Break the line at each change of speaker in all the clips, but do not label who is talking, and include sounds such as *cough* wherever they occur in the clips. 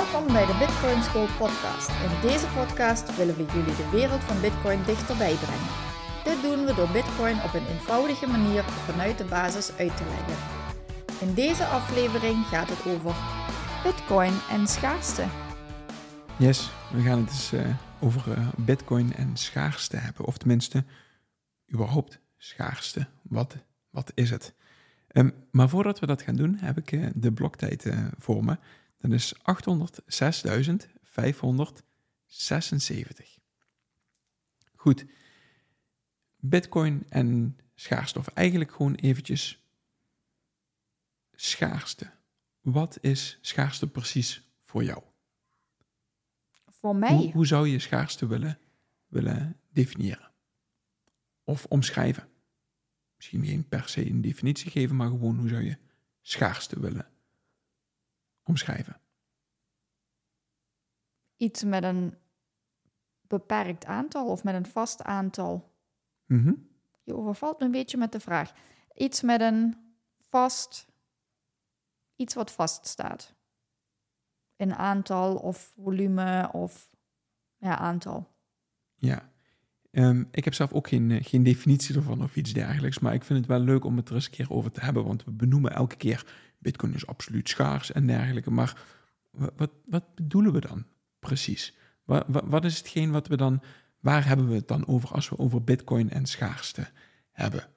Welkom bij de Bitcoin School podcast. In deze podcast willen we jullie de wereld van Bitcoin dichterbij brengen. Dit doen we door Bitcoin op een eenvoudige manier vanuit de basis uit te leggen. In deze aflevering gaat het over Bitcoin en schaarste.
Yes, we gaan het dus uh, over uh, Bitcoin en schaarste hebben. Of tenminste, überhaupt schaarste. Wat, wat is het? Um, maar voordat we dat gaan doen, heb ik uh, de bloktijd voor me. Dat is 806.576. Goed. Bitcoin en schaarste, of eigenlijk gewoon eventjes schaarste. Wat is schaarste precies voor jou?
Voor mij?
Hoe, hoe zou je schaarste willen, willen definiëren? Of omschrijven? Misschien geen per se een definitie geven, maar gewoon hoe zou je schaarste willen omschrijven?
Iets met een beperkt aantal of met een vast aantal.
Mm
Je overvalt me een beetje met de vraag. Iets met een vast, iets wat vaststaat. In aantal of volume of ja, aantal.
Ja, um, ik heb zelf ook geen, eh, geen definitie ervan of iets dergelijks, maar ik vind het wel leuk om het er eens een keer over te hebben, want we benoemen elke keer Bitcoin is absoluut schaars en dergelijke, maar wat, wat bedoelen we dan precies? Wat, wat, is hetgeen wat we dan, waar hebben we het dan over als we over Bitcoin en schaarste hebben?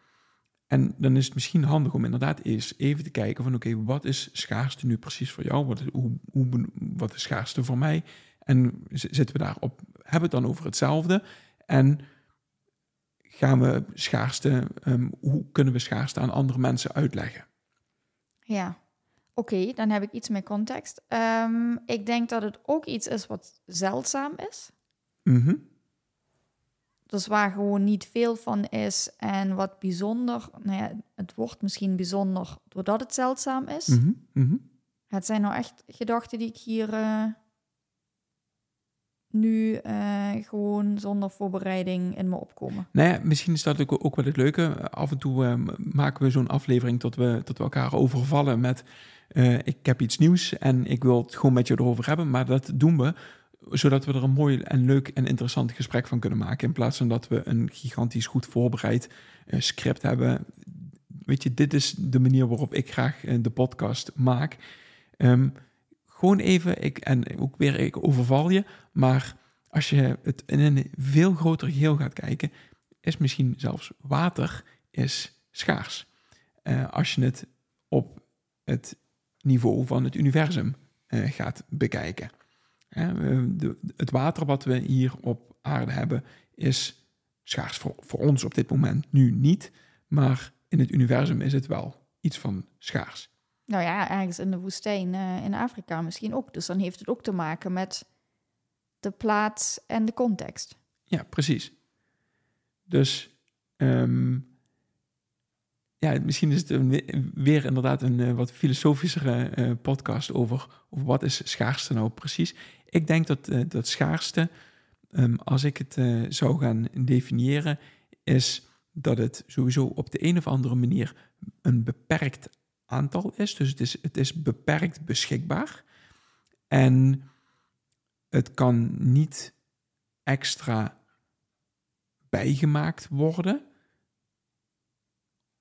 En dan is het misschien handig om inderdaad eens even te kijken van oké, wat is schaarste nu precies voor jou? Wat hoe, hoe, wat is schaarste voor mij? En zitten we daarop, hebben we het dan over hetzelfde? En gaan we schaarste, um, hoe kunnen we schaarste aan andere mensen uitleggen?
Ja, oké, dan heb ik iets meer context. Um, ik denk dat het ook iets is wat zeldzaam is.
Mm
dus waar gewoon niet veel van is en wat bijzonder, nou ja, het wordt misschien bijzonder doordat het zeldzaam is.
Mm -hmm.
Het zijn nou echt gedachten die ik hier uh, nu uh, gewoon zonder voorbereiding in me opkomen.
Nou ja, misschien is dat ook, wel het leuke. Af en toe uh, maken we zo'n aflevering tot we, tot we elkaar overvallen met... ik heb iets nieuws en ik wil het gewoon met je erover hebben. Maar dat doen we zodat we er een mooi en leuk en interessant gesprek van kunnen maken. In plaats van dat we een gigantisch goed voorbereid script hebben. Weet je, dit is de manier waarop ik graag de podcast maak. Um, gewoon even, ik, en ook weer, ik overval je, maar als je het in een veel groter geheel gaat kijken, is misschien zelfs water is schaars. Uh, als je het op het niveau van het universum gaat bekijken. Het water wat we hier op aarde hebben is schaars voor, voor ons op dit moment nu niet, maar in het universum is het wel iets van schaars.
Nou ja, ergens in de woestijn in Afrika misschien ook. Dus dan heeft het ook te maken met de plaats en de context.
Ja, precies. Dus um, ja, misschien is het weer inderdaad een uh, wat filosofischere uh, podcast over, over wat is schaarste nou precies. Ik denk dat, uh, dat schaarste, um, als ik het zou gaan definiëren, is dat het sowieso op de een of andere manier een beperkt aantal is. Dus het is, het is beperkt beschikbaar. En het kan niet extra bijgemaakt worden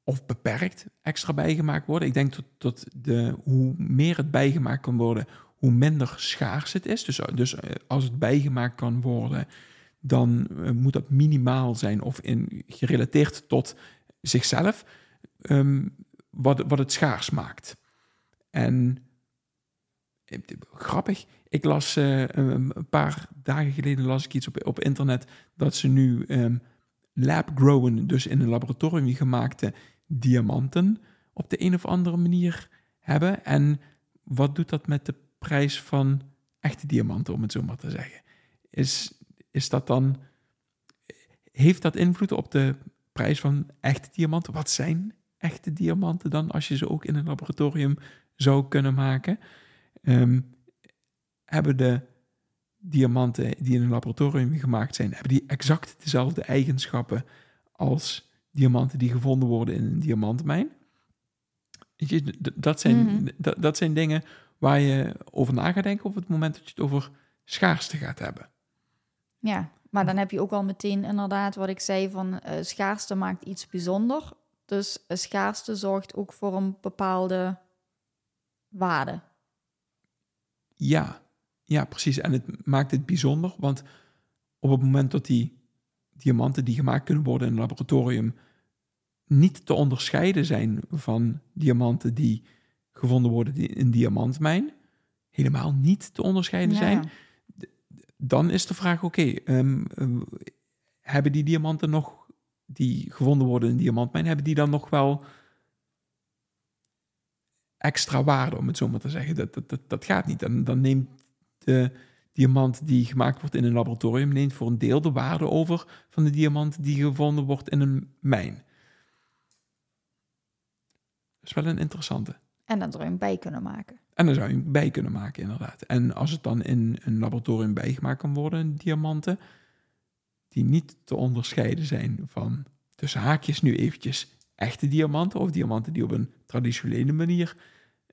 of beperkt extra bijgemaakt worden. Ik denk dat, dat de, hoe meer het bijgemaakt kan worden, hoe minder schaars het is. Dus, dus eh, als het bijgemaakt kan worden, dan uh, moet dat minimaal zijn of in, gerelateerd tot zichzelf, um, wat, wat het schaars maakt. En eh, grappig, ik las uh, een paar dagen geleden las ik iets op, op internet dat ze nu um, lab-grown, dus in een laboratorium gemaakte diamanten op de een of andere manier hebben. En wat doet dat met de prijs van echte diamanten, om het zo maar te zeggen? Is, is dat dan, heeft dat invloed op de prijs van echte diamanten? Wat zijn echte diamanten dan, als je ze ook in een laboratorium zou kunnen maken? Um, hebben de diamanten die in een laboratorium gemaakt zijn, hebben die exact dezelfde eigenschappen als diamanten die gevonden worden in een diamantmijn? dat, zijn, mhm. dat, dat zijn dingen waar je over na gaat denken op het moment dat je het over schaarste gaat hebben.
Ja, maar dan heb je ook al meteen inderdaad wat ik zei van uh, schaarste maakt iets bijzonder. Dus uh, schaarste zorgt ook voor een bepaalde waarde.
Ja, ja, precies. En het maakt het bijzonder, want op het moment dat die diamanten die gemaakt kunnen worden in een laboratorium niet te onderscheiden zijn van diamanten die gevonden worden in een diamantmijn, helemaal niet te onderscheiden zijn, dan is de vraag: oké, ehm, ehm, hebben die diamanten nog, die gevonden worden in een diamantmijn, hebben die dan nog wel extra waarde, om het zo maar te zeggen? Dat, dat, dat, dat gaat niet. Dan, dan neemt de diamant die gemaakt wordt in een laboratorium, neemt voor een deel de waarde over van de diamant die gevonden wordt in een mijn. Dat is wel een interessante.
En dan zou je hem bij kunnen maken.
En dan zou je hem bij kunnen maken, inderdaad. En als het dan in een laboratorium bijgemaakt kan worden, diamanten, die niet te onderscheiden zijn van, tussen haakjes nu eventjes, echte diamanten of diamanten die op een traditionele manier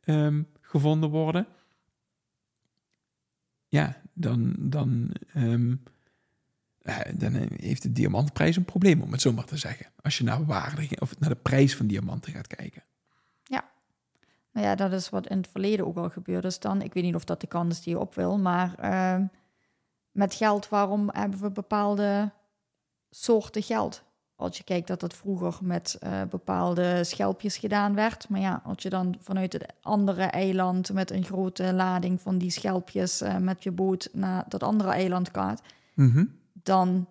um, gevonden worden, ja, dan, dan, um, dan heeft de diamantprijs een probleem, om het zo maar te zeggen. Als je naar waarde of naar de prijs van diamanten gaat kijken.
Ja, nou ja, dat is wat in het verleden ook al gebeurd is dan. Ik weet niet of dat de kans is die je op wil, maar uh, met geld, waarom hebben we bepaalde soorten geld? Als je kijkt dat dat vroeger met uh, bepaalde schelpjes gedaan werd. Maar ja, als je dan vanuit het andere eiland met een grote lading van die schelpjes uh, met je boot naar dat andere eiland gaat,
mm
dan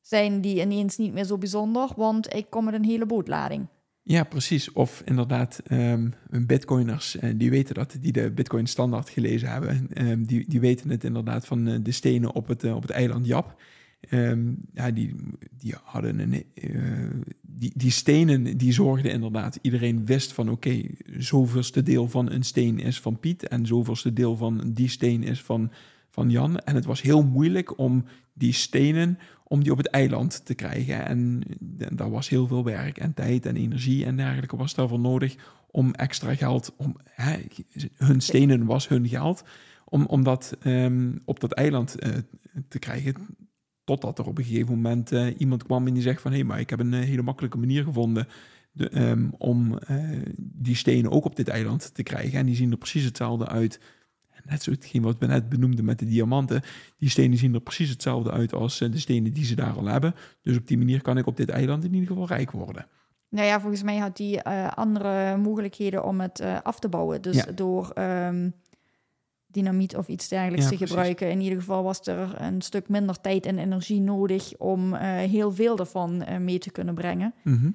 zijn die ineens niet meer zo bijzonder, want ik kom met een hele bootlading.
Ja, precies. Of inderdaad, um, bitcoiners, uh, die weten dat, die de bitcoin standaard gelezen hebben, um, die, die weten het inderdaad van de stenen op het, op het eiland Jap. Um, ja, die, die hadden een. Uh, die, die stenen die zorgden inderdaad. Iedereen wist van oké, zoveelste deel van een steen is van Piet. En zoveelste deel van die steen is van, van Jan. En het was heel moeilijk om die stenen om die op het eiland te krijgen. En, en daar was heel veel werk en tijd en energie en dergelijke was daarvoor nodig om extra geld, om hè, hun stenen was hun geld, om, om dat um, op dat eiland uh, te krijgen Totdat er op een gegeven moment uh, iemand kwam en die zegt van... hé, hey, maar ik heb een uh, hele makkelijke manier gevonden... De, um, om uh, die stenen ook op dit eiland te krijgen. En die zien er precies hetzelfde uit. Net zo hetgeen wat we net benoemden met de diamanten. Die stenen zien er precies hetzelfde uit als de stenen die ze daar al hebben. Dus op die manier kan ik op dit eiland in ieder geval rijk worden.
Nou ja, volgens mij had die andere mogelijkheden om het af te bouwen. Dus ja. door... Um dynamiet of iets dergelijks te gebruiken. In ieder geval was er een stuk minder tijd en energie nodig om uh, heel veel ervan uh, mee te kunnen brengen.
Mm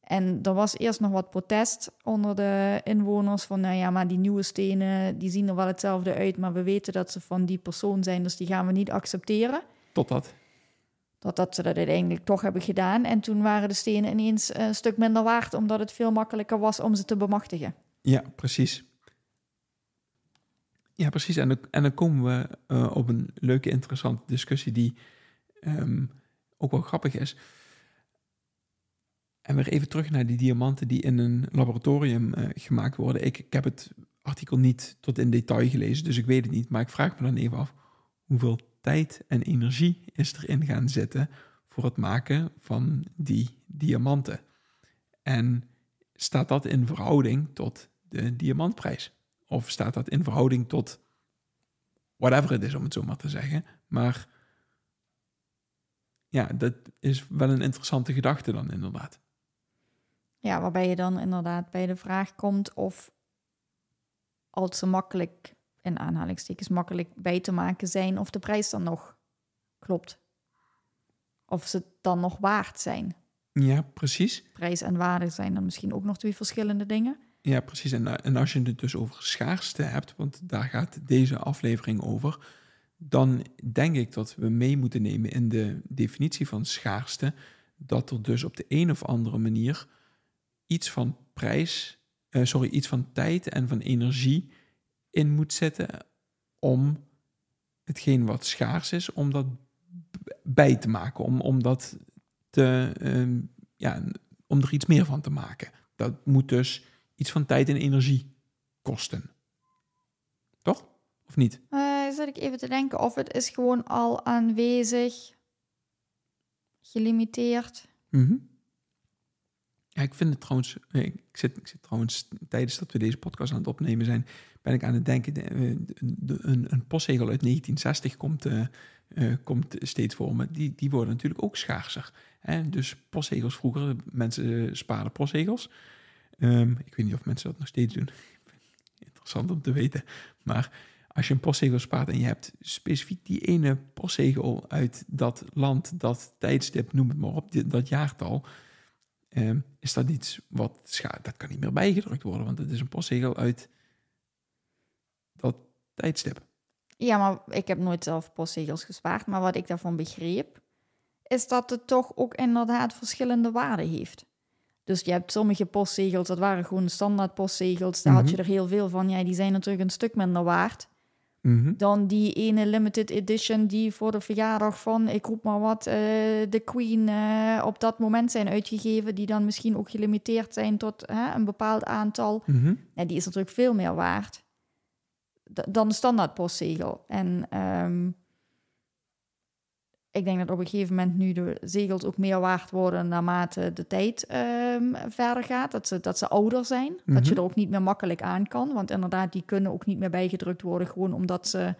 En er was eerst nog wat protest onder de inwoners van, nou ja, maar die nieuwe stenen, die zien er wel hetzelfde uit, maar we weten dat ze van die persoon zijn, dus die gaan we niet accepteren.
Totdat?
Totdat ze dat uiteindelijk toch hebben gedaan. En toen waren de stenen ineens een stuk minder waard, omdat het veel makkelijker was om ze te bemachtigen.
Ja, precies. Ja, precies. En dan, en dan komen we uh, op een leuke, interessante discussie die um, ook wel grappig is. En weer even terug naar die diamanten die in een laboratorium uh, gemaakt worden. Ik, ik, heb het artikel niet tot in detail gelezen, dus ik weet het niet. Maar ik vraag me dan even af, hoeveel tijd en energie is erin gaan zitten voor het maken van die diamanten? En staat dat in verhouding tot de diamantprijs? Of staat dat in verhouding tot whatever het is, om het zo maar te zeggen. Maar ja, dat is wel een interessante gedachte dan inderdaad.
Ja, waarbij je dan inderdaad bij de vraag komt of als ze makkelijk in aanhalingstekens makkelijk bij te maken zijn of de prijs dan nog klopt. Of ze dan nog waard zijn.
Ja, precies.
Prijs en waarde zijn dan misschien ook nog twee verschillende dingen.
Ja, precies. En, eh, en als je het dus over schaarste hebt, want daar gaat deze aflevering over, dan denk ik dat we mee moeten nemen in de definitie van schaarste, dat er dus op de een of andere manier iets van prijs, uh, sorry, iets van tijd en van energie in moet zetten om hetgeen wat schaars is, om dat bij te maken, om, om dat te, uh, ja, om er iets meer van te maken. Dat moet dus iets van tijd en energie kosten. Toch? Of niet?
Uh, zit ik even te denken of het is gewoon al aanwezig, gelimiteerd.
Mm Ja, ik vind het trouwens, eh, ik zit, ik zit trouwens tijdens dat we deze podcast aan het opnemen zijn, ben ik aan het denken, de, de, een, een postzegel uit 1960 komt, uh, uh, komt steeds voor me. Die, die worden natuurlijk ook schaarser. Hè? Dus postzegels vroeger, mensen spaarden postzegels. Um, ik weet niet of mensen dat nog steeds doen. *laughs* Interessant om te weten. Maar als je een postzegel spaart en je hebt specifiek die ene postzegel uit dat land, dat tijdstip, noem het maar op, dat jaartal, um, is dat iets wat dat kan niet meer bijgedrukt worden, want het is een postzegel uit dat tijdstip.
Ja, maar ik heb nooit zelf postzegels gespaard, maar wat ik daarvan begreep, is dat het toch ook inderdaad verschillende waarden heeft. Dus je hebt sommige postzegels, dat waren gewoon standaard postzegels. Daar had je
Mhm.
er heel veel van. Ja, die zijn natuurlijk een stuk minder waard.
Mhm.
Dan die ene limited edition die voor de verjaardag van, ik roep maar wat, eh, de Queen eh, op dat moment zijn uitgegeven. Die dan misschien ook gelimiteerd zijn tot een bepaald aantal. Ja, die is natuurlijk veel meer waard dan de standaard postzegel. En ehm, ik denk dat op een gegeven moment nu de zegels ook meer waard worden naarmate de tijd ehm, verder gaat. Dat ze, dat ze ouder zijn. Dat je
Mhm.
er ook niet meer makkelijk aan kan. Want inderdaad, die kunnen ook niet meer bijgedrukt worden. Gewoon omdat ze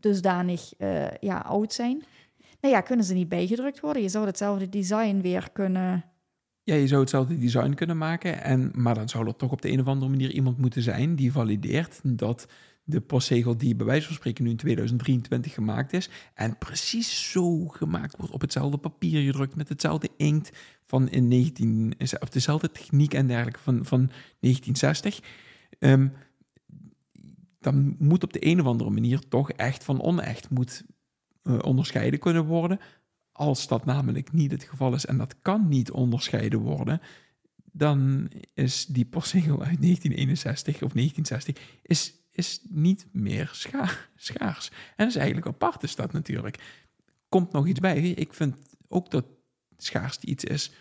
dusdanig eh, ja, oud zijn. Nou ja, kunnen ze niet bijgedrukt worden. Je zou hetzelfde design weer kunnen...
Ja, je zou hetzelfde design kunnen maken, en, maar dan zou er toch op de een of andere manier iemand moeten zijn die valideert dat de postzegel die bij wijze van spreken nu in 2023 gemaakt is en precies zo gemaakt wordt op hetzelfde papier gedrukt met hetzelfde inkt van in 19, of dezelfde techniek en dergelijke van, van 1960. Ehm, dan moet op de een of andere manier toch echt van onecht moet eh, onderscheiden kunnen worden. Als dat namelijk niet het geval is en dat kan niet onderscheiden worden, dan is die postzegel uit 1961 of 1960 is, is niet meer scha schaars. En dat is eigenlijk apart is dat natuurlijk. Komt nog iets bij. Ik vind ook dat schaarste iets is,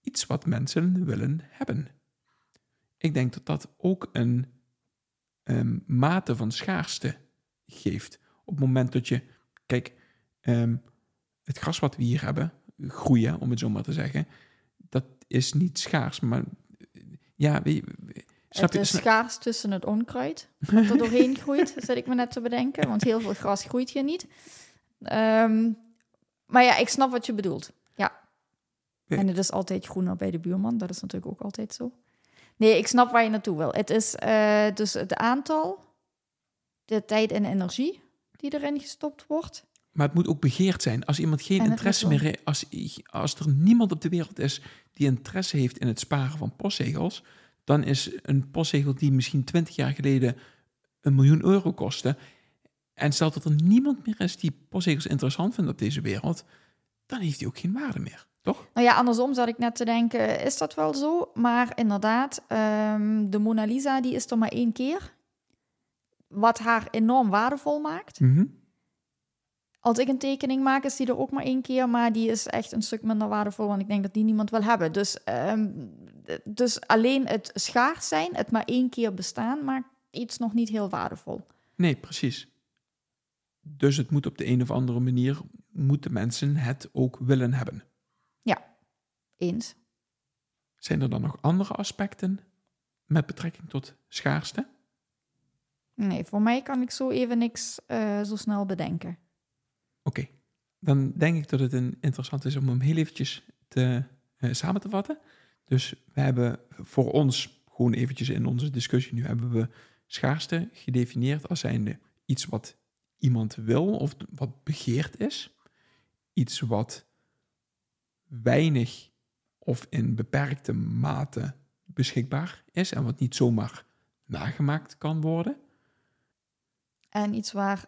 iets wat mensen willen hebben. Ik denk dat dat ook een mate van schaarste geeft. Op het moment dat je, kijk, ehm, het gras wat we hier hebben, groeien, om het zo maar te zeggen, dat is niet schaars, maar ja, weet je, snap
het is
snap-
schaars tussen het onkruid wat er doorheen groeit, *laughs* zit ik me net te bedenken. Want heel veel gras groeit hier niet. Ehm, maar ja, ik snap wat je bedoelt. Ja.
Ja.
En het is altijd groener bij de buurman. Dat is natuurlijk ook altijd zo. Nee, ik snap waar je naartoe wil. Het is eh, dus het aantal, de tijd en energie die erin gestopt wordt.
Maar het moet ook begeerd zijn. Als iemand geen interesse meer heeft, als, als er niemand op de wereld is die interesse heeft in het sparen van postzegels, dan is een postzegel die misschien 20 jaar geleden een miljoen euro kostte. En stel dat er niemand meer is die postzegels interessant vindt op deze wereld, dan heeft die ook geen waarde meer. Toch?
Nou ja, andersom zat ik net te denken, is dat wel zo? Maar inderdaad, ehm, de Mona Lisa die is er maar één keer. Wat haar enorm waardevol maakt.
Mhm.
Als ik een tekening maak, is die er ook maar één keer. Maar die is echt een stuk minder waardevol, want ik denk dat die niemand wil hebben. Dus, ehm, dus alleen het schaars zijn, het maar één keer bestaan, maakt iets nog niet heel waardevol.
Nee, precies. Dus het moet op de een of andere manier, moeten mensen het ook willen hebben.
Eens.
Zijn er dan nog andere aspecten met betrekking tot schaarste?
Nee, voor mij kan ik zo even niks eh, zo snel bedenken.
Oké, dan denk ik dat het interessant is om hem heel eventjes te, eh, samen te vatten. Dus we hebben voor ons, gewoon eventjes in onze discussie nu, hebben we schaarste gedefinieerd als zijnde iets wat iemand wil of wat begeerd is. Iets wat weinig of in beperkte mate beschikbaar is en wat niet zomaar nagemaakt kan worden.
En iets waar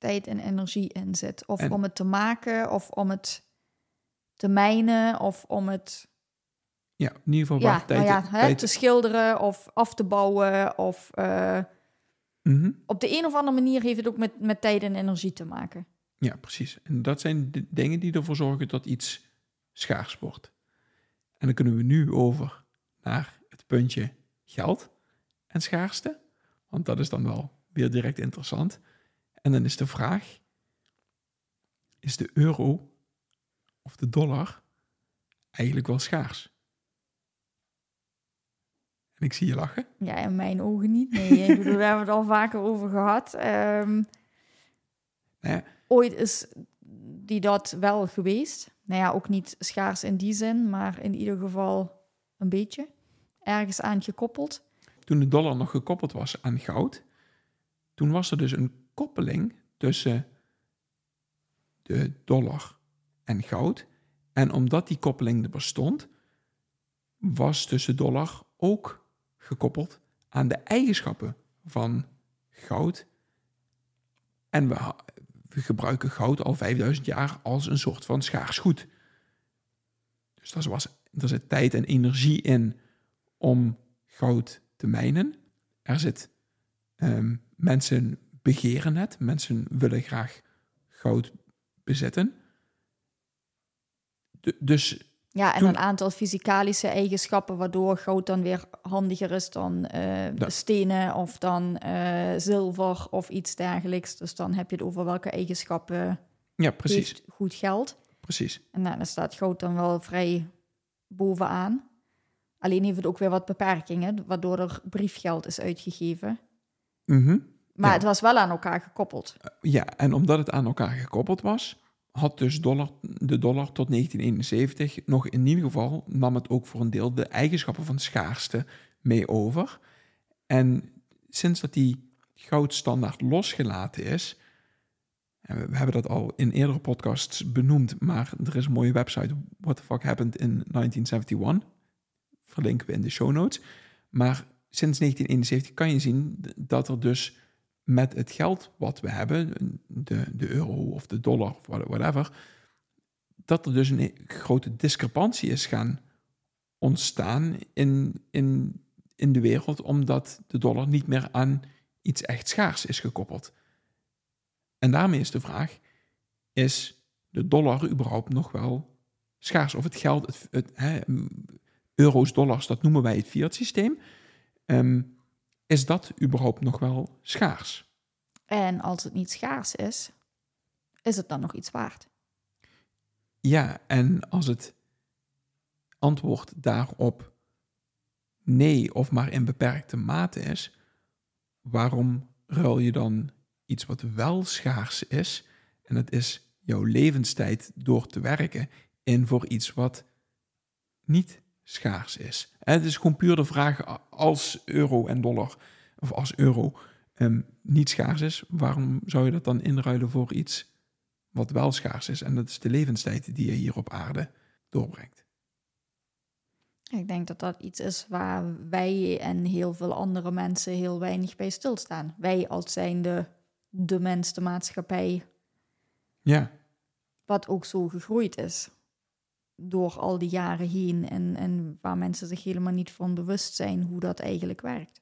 tijd en energie in zit. Of
En-
om het te maken, of om het te mijnen, of om het
Ja, in ieder geval
ja,
waar tijd...
nou ja, hè, te schilderen of af te bouwen. Of eh,
Mhm.
op de een of andere manier heeft het ook met, met tijd en energie te maken.
Ja, precies. En dat zijn de dingen die ervoor zorgen dat iets schaars wordt. En dan kunnen we nu over naar het puntje geld en schaarste. Want dat is dan wel weer direct interessant. En dan is de vraag: is de euro of de dollar eigenlijk wel schaars? En ik zie je lachen.
Ja, in mijn ogen niet. Nee, ik bedoel, daar hebben we het al vaker over gehad. Ehm,
Nou
ooit is die dat wel geweest. Nou ja, ook niet schaars in die zin, maar in ieder geval een beetje. Ergens aan gekoppeld.
toen de dollar nog gekoppeld was aan goud, toen was er dus een koppeling tussen de dollar en goud. En omdat die koppeling er bestond, was de dollar ook gekoppeld aan de eigenschappen van goud. En we, gebruiken goud al 5000 jaar als een soort van schaars goed. Dus er, was, er zit tijd en energie in om goud te mijnen. Er zit ehm, mensen begeren het, mensen willen graag goud bezitten. Du- dus
Ja, en
Toen-
een aantal fysicalische eigenschappen, waardoor goud dan weer handiger is dan
Ja.
stenen of dan eh, zilver of iets dergelijks. Dus dan heb je het over welke eigenschappen
ja, precies,
goed geld.
precies.
En nou, dan staat goud dan wel vrij bovenaan. Alleen heeft het ook weer wat beperkingen, waardoor er briefgeld is uitgegeven.
Mhm.
Maar
Ja.
het was wel aan elkaar gekoppeld.
Ja, en omdat het aan elkaar gekoppeld was, had dus dollar, de dollar tot 1971 nog in ieder geval, nam het ook voor een deel de eigenschappen van schaarste mee over. En sinds dat die goudstandaard losgelaten is, en we, we hebben dat al in eerdere podcasts benoemd, maar er is een mooie website, What the Fuck Happened in 1971, verlinken we in de show notes. Maar sinds 1971 kan je zien dat er dus met het geld wat we hebben, de, de euro of de dollar of what- whatever, dat er dus een grote discrepantie is gaan ontstaan in, in, in de wereld, omdat de dollar niet meer aan iets echt schaars is gekoppeld. En daarmee is de vraag, is de dollar überhaupt nog wel schaars? Of het geld, het, euro's, dollars, dat noemen wij het fiat systeem. Ehm, is dat überhaupt nog wel schaars?
En als het niet schaars is, is het dan nog iets waard?
Ja, en als het antwoord daarop nee of maar in beperkte mate is, waarom ruil je dan iets wat wel schaars is, en dat is jouw levenstijd door te werken, in voor iets wat niet schaars is? En het is gewoon puur de vraag, als euro en dollar, of als euro ehm, niet schaars is, waarom zou je dat dan inruilen voor iets wat wel schaars is. En dat is de levenstijd die je hier op aarde doorbrengt.
Ik denk dat dat iets is waar wij en heel veel andere mensen heel weinig bij stilstaan. Wij als zijnde de mens, de maatschappij,
Ja,
wat ook zo gegroeid is. Door al die jaren heen en, en waar mensen zich helemaal niet van bewust zijn hoe dat eigenlijk werkt.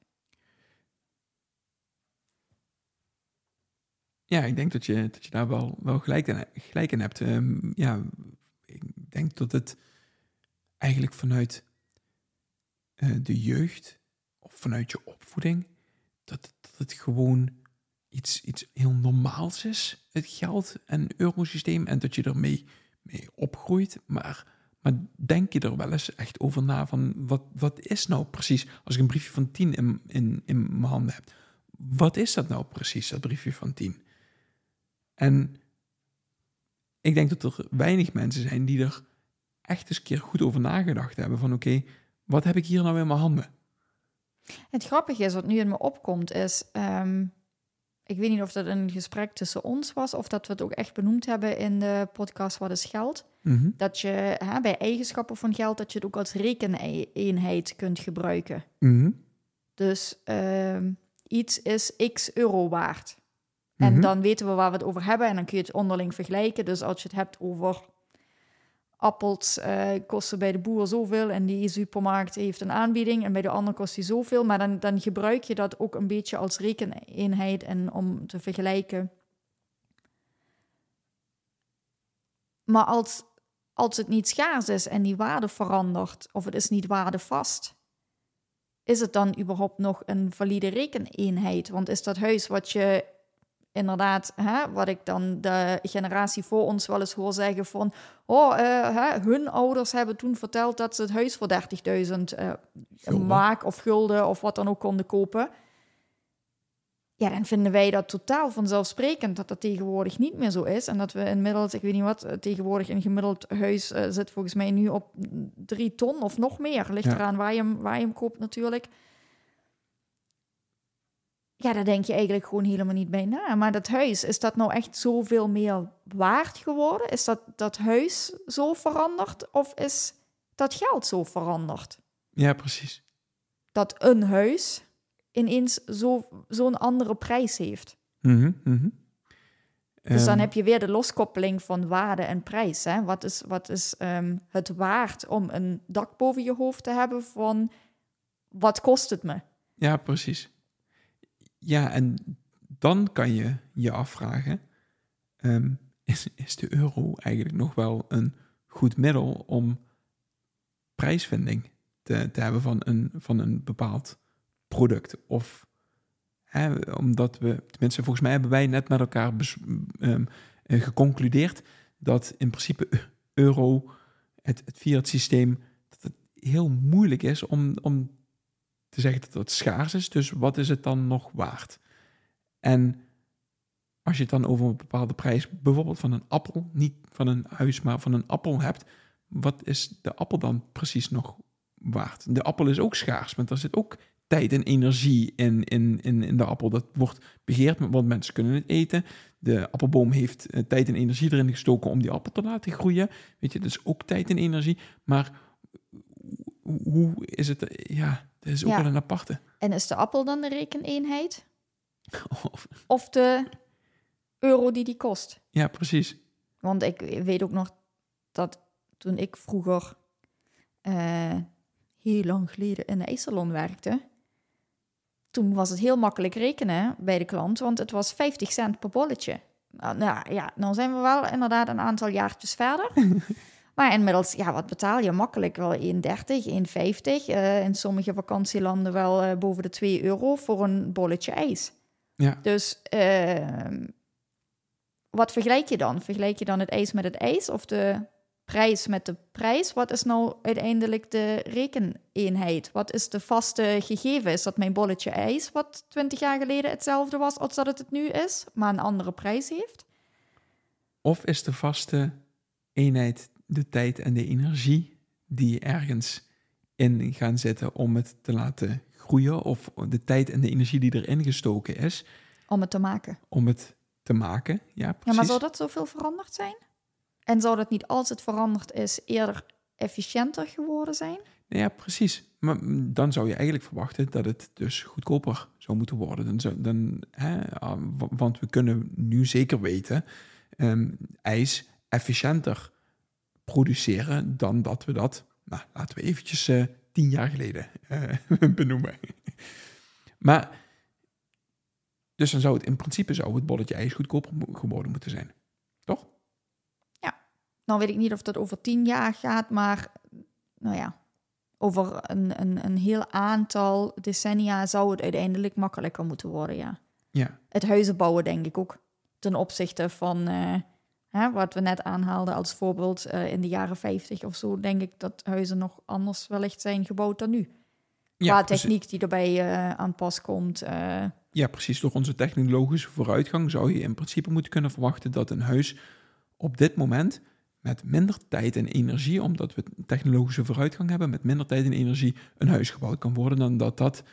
ja ik denk dat je, dat je daar wel, wel gelijk, in, gelijk in hebt. Ehm, ja, ik denk dat het eigenlijk vanuit eh, de jeugd of vanuit je opvoeding, dat, dat het gewoon iets, iets heel normaals is, het geld en eurosysteem, en dat je ermee mee opgroeit. Maar, maar denk je er wel eens echt over na van wat, wat is nou precies, als ik een briefje van 10 in, in, in mijn handen heb, wat is dat nou precies, dat briefje van 10? En ik denk dat er weinig mensen zijn die er echt eens een keer goed over nagedacht hebben van oké, wat heb ik hier nou in mijn handen?
Het grappige is, wat nu in me opkomt, is... ehm, ik weet niet of dat een gesprek tussen ons was... of dat we het ook echt benoemd hebben in de podcast Wat is Geld.
Mhm.
Dat je hè, bij eigenschappen van geld... dat je het ook als rekeneenheid kunt gebruiken.
Mhm.
Dus ehm, iets is x euro waard. En
Mhm.
dan weten we waar we het over hebben en dan kun je het onderling vergelijken. Dus als je het hebt over appels eh, kosten bij de boer zoveel en die supermarkt heeft een aanbieding en bij de ander kost die zoveel. Maar dan, dan gebruik je dat ook een beetje als rekeneenheid en om te vergelijken. Maar als, als het niet schaars is en die waarde verandert of het is niet waardevast, is het dan überhaupt nog een valide rekeneenheid? Want is dat huis wat je inderdaad, hè, wat ik dan de generatie voor ons wel eens hoor zeggen van, oh, eh, hè, hun ouders hebben toen verteld dat ze het huis voor 30.000 eh
Gulden.
maak of gulden of wat dan ook konden kopen. Ja, dan vinden wij dat totaal vanzelfsprekend dat dat tegenwoordig niet meer zo is. En dat we inmiddels, ik weet niet wat, eh, tegenwoordig een gemiddeld huis eh, zit volgens mij nu op drie ton of nog meer. Ligt
Ja.
eraan waar je, hem, waar je hem koopt natuurlijk. Ja, daar denk je eigenlijk gewoon helemaal niet bij na. Maar dat huis, is dat nou echt zoveel meer waard geworden? Is dat, dat huis zo veranderd? Of is dat geld zo veranderd?
Ja, precies.
Dat een huis ineens zo- zo'n andere prijs heeft.
Mhm, mhm.
Dus dan
Ehm,
heb je weer de loskoppeling van waarde en prijs. Hè? Wat is, wat is ehm, het waard om een dak boven je hoofd te hebben van wat kost het me?
Ja, precies. Ja, en dan kan je je afvragen: ehm, is, is de euro eigenlijk nog wel een goed middel om prijsvinding te, te hebben van een, van een bepaald product? Of hè, omdat we, tenminste, volgens mij hebben wij net met elkaar ehm, eh, geconcludeerd dat in principe euro, het, het fiat systeem, dat het heel moeilijk is om, om te zeggen dat het schaars is. Dus wat is het dan nog waard? En als je het dan over een bepaalde prijs, bijvoorbeeld van een appel, niet van een huis, maar van een appel hebt, wat is de appel dan precies nog waard? De appel is ook schaars, want er zit ook tijd en energie in, in, in, in de appel. Dat wordt begeerd, want mensen kunnen het eten. De appelboom heeft eh, tijd en energie erin gestoken om die appel te laten groeien. Weet je, dus ook tijd en energie. Maar hoe, hoe is het? eh, Ja, dat is ook wel een aparte. *laughs*
En is de appel dan de rekeneenheid?
Of-
Of de euro die die kost?
ja, precies.
Want ik weet ook nog dat toen ik vroeger eh, heel lang geleden in de ijssalon werkte, toen was het heel makkelijk rekenen bij de klant, want het was 50 cent per bolletje. Nou, nou ja, dan zijn we wel inderdaad een aantal jaartjes verder. *laughs* maar inmiddels, ja, wat betaal je makkelijk? Wel 1,30, 1,50. eh in sommige vakantielanden wel eh, boven de 2 euro voor een bolletje ijs.
Ja,
Dus ehm, wat vergelijk je dan? Vergelijk je dan het ijs met het ijs of de prijs met de prijs? Wat is nou uiteindelijk de rekeneenheid? Wat is de vaste gegeven? Is dat mijn bolletje ijs, wat 20 jaar geleden hetzelfde was als dat het het nu is, maar een andere prijs heeft?
Of is de vaste eenheid de tijd en de energie die ergens in gaan zitten om het te laten groeien? Of de tijd en de energie die erin gestoken is
Om het te maken.
om het te maken? Ja,
Ja,
precies.
maar zou dat zoveel veranderd zijn? En zou dat niet als het veranderd is eerder efficiënter geworden zijn?
Ja, precies. Maar dan zou je eigenlijk verwachten dat het dus goedkoper zou moeten worden. Dan zou, dan, hè, ah, wa- want we kunnen nu zeker weten ehm, ijs efficiënter produceren dan dat we dat, nou, laten we eventjes eh, tien jaar geleden eh, *laughs* benoemen. maar, dus dan zou het in principe zou het bolletje ijs goedkoper geworden moeten zijn. Toch?
Nou weet ik niet of dat over tien jaar gaat, maar nou ja, over een, een, een heel aantal decennia zou het uiteindelijk makkelijker moeten worden, ja.
Ja,
Het huizen bouwen denk ik ook, ten opzichte van eh, hè, wat we net aanhaalden als voorbeeld eh, in de jaren 50 of zo, denk ik dat huizen nog anders wellicht zijn gebouwd dan nu.
ja
Qua
precies.
techniek die erbij eh, aan pas komt. eh,
Ja, precies. Door onze technologische vooruitgang zou je in principe moeten kunnen verwachten dat een huis op dit moment met minder tijd en energie, omdat we technologische vooruitgang hebben, met minder tijd en energie een huis gebouwd kan worden dan dat dat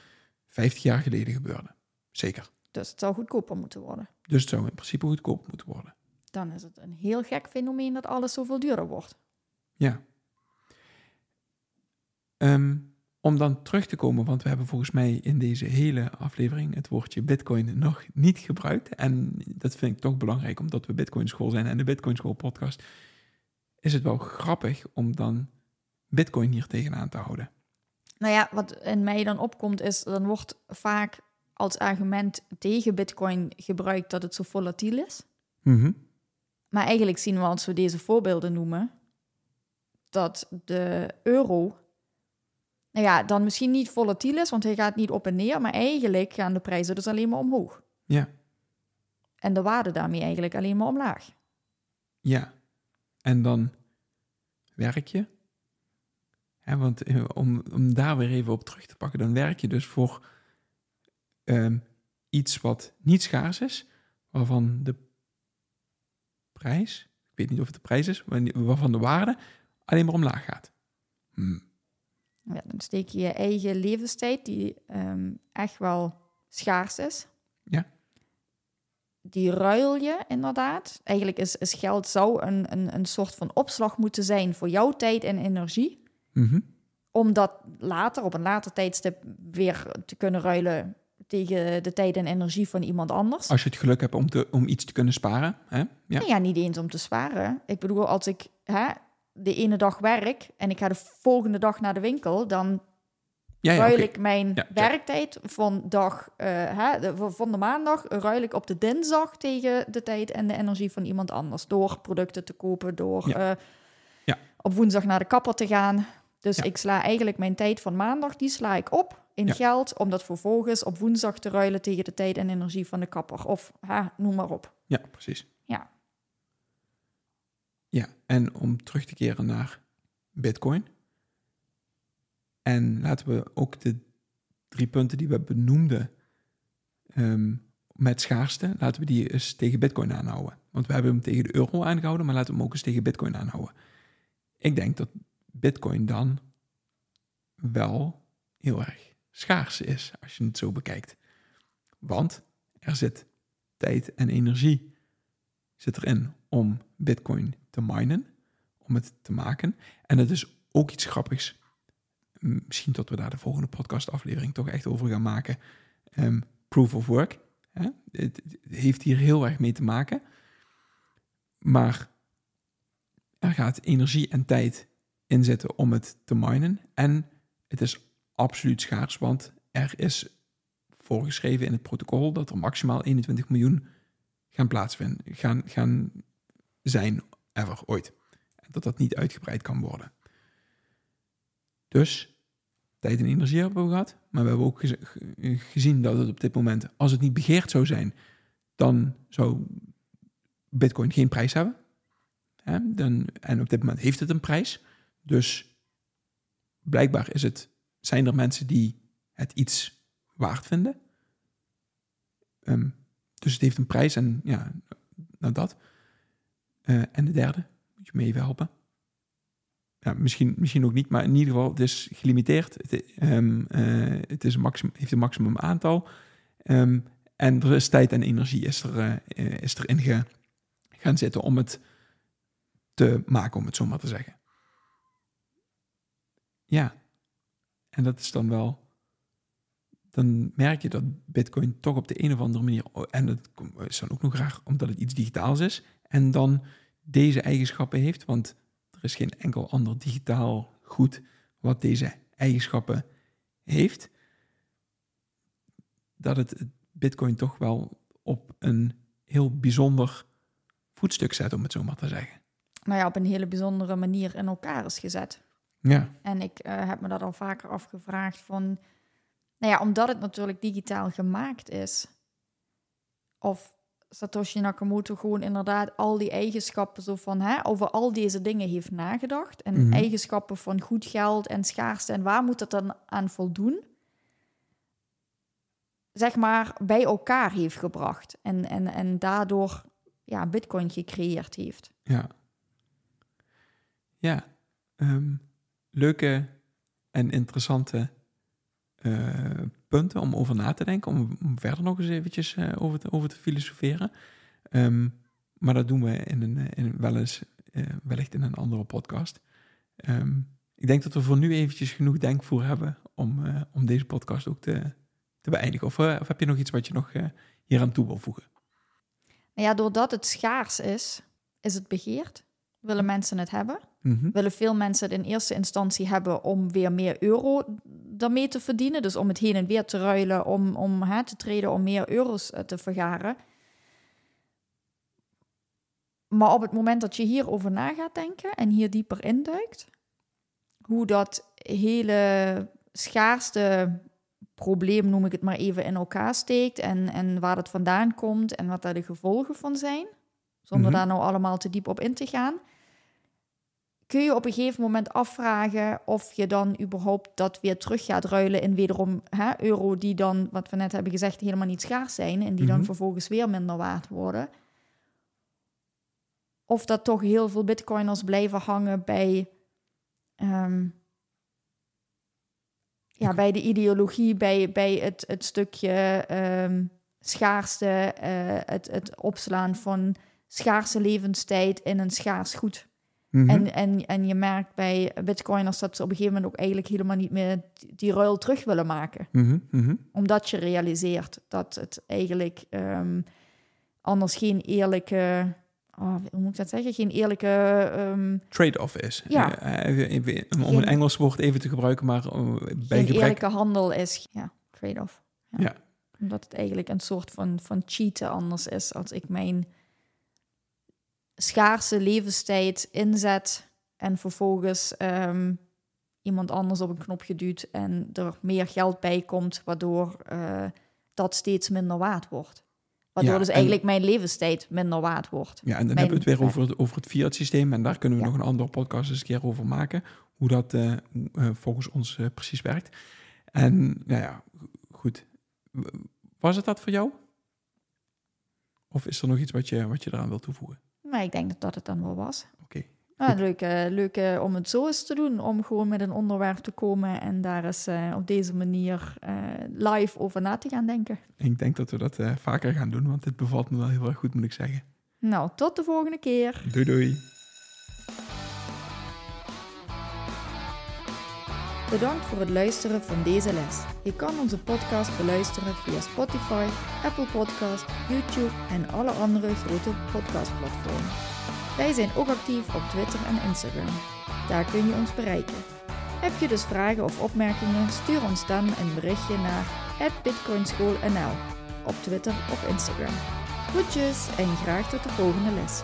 50 jaar geleden gebeurde. Zeker.
Dus het zou goedkoper moeten worden.
Dus het zou in principe goedkoop moeten worden.
Dan is het een heel gek fenomeen dat alles zoveel duurder wordt.
Ja. Ehm, om dan terug te komen, want we hebben volgens mij in deze hele aflevering het woordje Bitcoin nog niet gebruikt. En dat vind ik toch belangrijk, omdat we Bitcoin School zijn en de Bitcoin School podcast. Is het wel grappig om dan Bitcoin hier tegenaan te houden?
Nou ja, wat in mij dan opkomt is, dan wordt vaak als argument tegen Bitcoin gebruikt dat het zo volatiel is.
Mhm.
Maar eigenlijk zien we als we deze voorbeelden noemen, dat de euro, nou ja, dan misschien niet volatiel is, want hij gaat niet op en neer, maar eigenlijk gaan de prijzen dus alleen maar omhoog.
Ja,
En de waarde daarmee eigenlijk alleen maar omlaag.
ja. En dan werk je. Hè, want eh, om, om daar weer even op terug te pakken, dan werk je dus voor ehm, iets wat niet schaars is, waarvan de prijs, ik weet niet of het de prijs is, maar waarvan de waarde alleen maar omlaag gaat. Hm.
Ja, dan steek je je eigen levenstijd, die ehm, echt wel schaars is.
Ja.
Die ruil je inderdaad. Eigenlijk is, is geld zou een, een, een soort van opslag moeten zijn voor jouw tijd en energie.
Mhm.
Om dat later, op een later tijdstip, weer te kunnen ruilen tegen de tijd en energie van iemand anders.
Als je het geluk hebt om, te, om iets te kunnen sparen. Hè? Ja.
Nou ja, niet eens om te sparen. Ik bedoel, als ik hè, de ene dag werk en ik ga de volgende dag naar de winkel, dan
Ja, ja,
ruil ik mijn
Ja,
werktijd van, dag, eh, hè, de, van- de maandag ruil ik op de dinsdag tegen de tijd en de energie van iemand anders. Door producten te kopen, door eh,
Ja.
op woensdag naar de kapper te gaan. Dus ik sla eigenlijk mijn tijd van maandag, die sla ik op in
Ja.
geld, om dat vervolgens op woensdag te ruilen tegen de tijd en energie van de kapper. Of hè, noem maar op.
Ja, precies.
Ja.
Ja, en om terug te keren naar Bitcoin. En laten we ook de drie punten die we benoemden ehm, met schaarste, laten we die eens tegen Bitcoin aanhouden. Want we hebben hem tegen de euro aangehouden, maar laten we hem ook eens tegen Bitcoin aanhouden. Ik denk dat Bitcoin dan wel heel erg schaars is, als je het zo bekijkt. Want er zit tijd en energie zit erin om Bitcoin te minen, om het te maken. En het is ook iets grappigs. Misschien dat we daar de volgende podcastaflevering toch echt over gaan maken. Ehm, proof of work. Hè? Het, het heeft hier heel erg mee te maken. Maar er gaat energie en tijd in zitten om het te minen. En het is absoluut schaars, want er is voorgeschreven in het protocol dat er maximaal 21 miljoen gaan plaatsvinden, gaan, gaan zijn ever ooit. En dat dat niet uitgebreid kan worden. Dus tijd en energie hebben we gehad, maar we hebben ook gez- ge- gezien dat het op dit moment, als het niet begeerd zou zijn, dan zou Bitcoin geen prijs hebben. En op dit moment heeft het een prijs. Dus blijkbaar is het, zijn er mensen die het iets waard vinden. Ehm, dus het heeft een prijs en ja, nou dat. Eh, en de derde, moet je me even helpen. Ja, misschien, misschien ook niet, maar in ieder geval, het is gelimiteerd. Het, ehm, eh, het is heeft een maximum aantal. Ehm, en er is tijd en energie is, er, eh, is erin ge, gaan zitten om het te maken, om het zo maar te zeggen. Ja, en dat is dan wel dan merk je dat Bitcoin toch op de een of andere manier, en dat is dan ook nog graag omdat het iets digitaals is, en dan deze eigenschappen heeft, want er is geen enkel ander digitaal goed wat deze eigenschappen heeft, dat het Bitcoin toch wel op een heel bijzonder voetstuk zet, om het zo maar te zeggen.
Nou ja, op een hele bijzondere manier in elkaar is gezet.
Ja,
En ik eh, heb me dat al vaker afgevraagd van... Nou ja, omdat het natuurlijk digitaal gemaakt is. Of Satoshi Nakamoto gewoon inderdaad al die eigenschappen zo van... Hè, over al deze dingen heeft nagedacht. En
Mhm.
eigenschappen van goed geld en schaarste. En waar moet dat dan aan voldoen? Zeg maar bij elkaar heeft gebracht. En, en, en daardoor ja, bitcoin gecreëerd heeft.
ja. Ja, ehm, leuke en interessante eh, punten om over na te denken, om, verder nog eens eventjes eh, over, te, over te filosoferen. Ehm, maar dat doen we in een, eh, in, wel eens, wellicht in een andere podcast. Ehm, ik denk dat we voor nu eventjes genoeg denkvoer hebben om, om deze podcast ook te, te beëindigen. Of, of heb je nog iets wat je nog hier aan toe wil voegen?
Nou ja, doordat het schaars is, is het begeerd. Willen mensen het hebben?
Mhm.
Willen veel mensen het in eerste instantie hebben om weer meer euro daarmee te verdienen. Dus om het heen en weer te ruilen, om, om hè, te treden, om meer euro's eh, te vergaren. Maar op het moment dat je hierover na gaat denken en hier dieper induikt, hoe dat hele schaarste probleem, noem ik het maar even, in elkaar steekt en, en waar het vandaan komt en wat daar de gevolgen van zijn, zonder
Mhm.
daar nou allemaal te diep op in te gaan, kun je op een gegeven moment afvragen of je dan überhaupt dat weer terug gaat ruilen in wederom hè, euro die dan, wat we net hebben gezegd, helemaal niet schaars zijn en die dan
Mhm.
vervolgens weer minder waard worden. Of dat toch heel veel bitcoiners blijven hangen bij, ehm, ja, bij de ideologie, bij, bij het, het stukje ehm, schaarste, eh, het, het opslaan van schaarse levenstijd in een schaars goed.
Mhm.
En, en, en je merkt bij bitcoiners dat ze op een gegeven moment ook eigenlijk helemaal niet meer die- ruil terug willen maken.
Mhm, mhm.
Omdat je realiseert dat het eigenlijk ehm, anders geen eerlijke, oh, hoe moet ik dat zeggen? Geen eerlijke, ehm,
Trade-off is.
Ja.
Eh, even- even- om
Geen-
een Engels woord even te gebruiken, maar eh, bij
geen
gebrek...
eerlijke handel is. Ja, trade-off.
Ja.
Omdat het eigenlijk een soort van, van cheaten anders is als ik mijn schaarse levenstijd inzet en vervolgens ehm, iemand anders op een knopje duwt en er meer geld bij komt, waardoor eh, dat steeds minder waard wordt. Waardoor
Ja,
dus
en-
eigenlijk mijn levenstijd minder waard wordt.
Ja, en dan hebben we het weer over het, over het fiat-systeem. En daar kunnen we
Ja.
nog een andere podcast eens een keer over maken. Hoe dat eh, eh, volgens ons precies werkt. En nou ja, goed. Was het dat voor jou? Of is er nog iets wat je, wat je eraan wil toevoegen?
Maar ik denk dat dat het dan wel was.
Oké.
Nou, leuk, eh, leuk eh, om het zo eens te doen, om gewoon met een onderwerp te komen en daar eens eh, op deze manier live over na te gaan denken.
Ik denk dat we dat vaker gaan doen, want dit bevalt me wel heel erg goed, moet ik zeggen.
Nou, tot de volgende keer.
Doei doei.
Bedankt voor het luisteren van deze les. Je kan onze podcast beluisteren via Spotify, Apple Podcast, YouTube en alle andere grote podcastplatformen. Wij zijn ook actief op Twitter en Instagram. Daar kun je ons bereiken. Heb je dus vragen of opmerkingen, stuur ons dan een berichtje naar bitcoinschoolnl op Twitter of Instagram. Groetjes en graag tot de volgende les.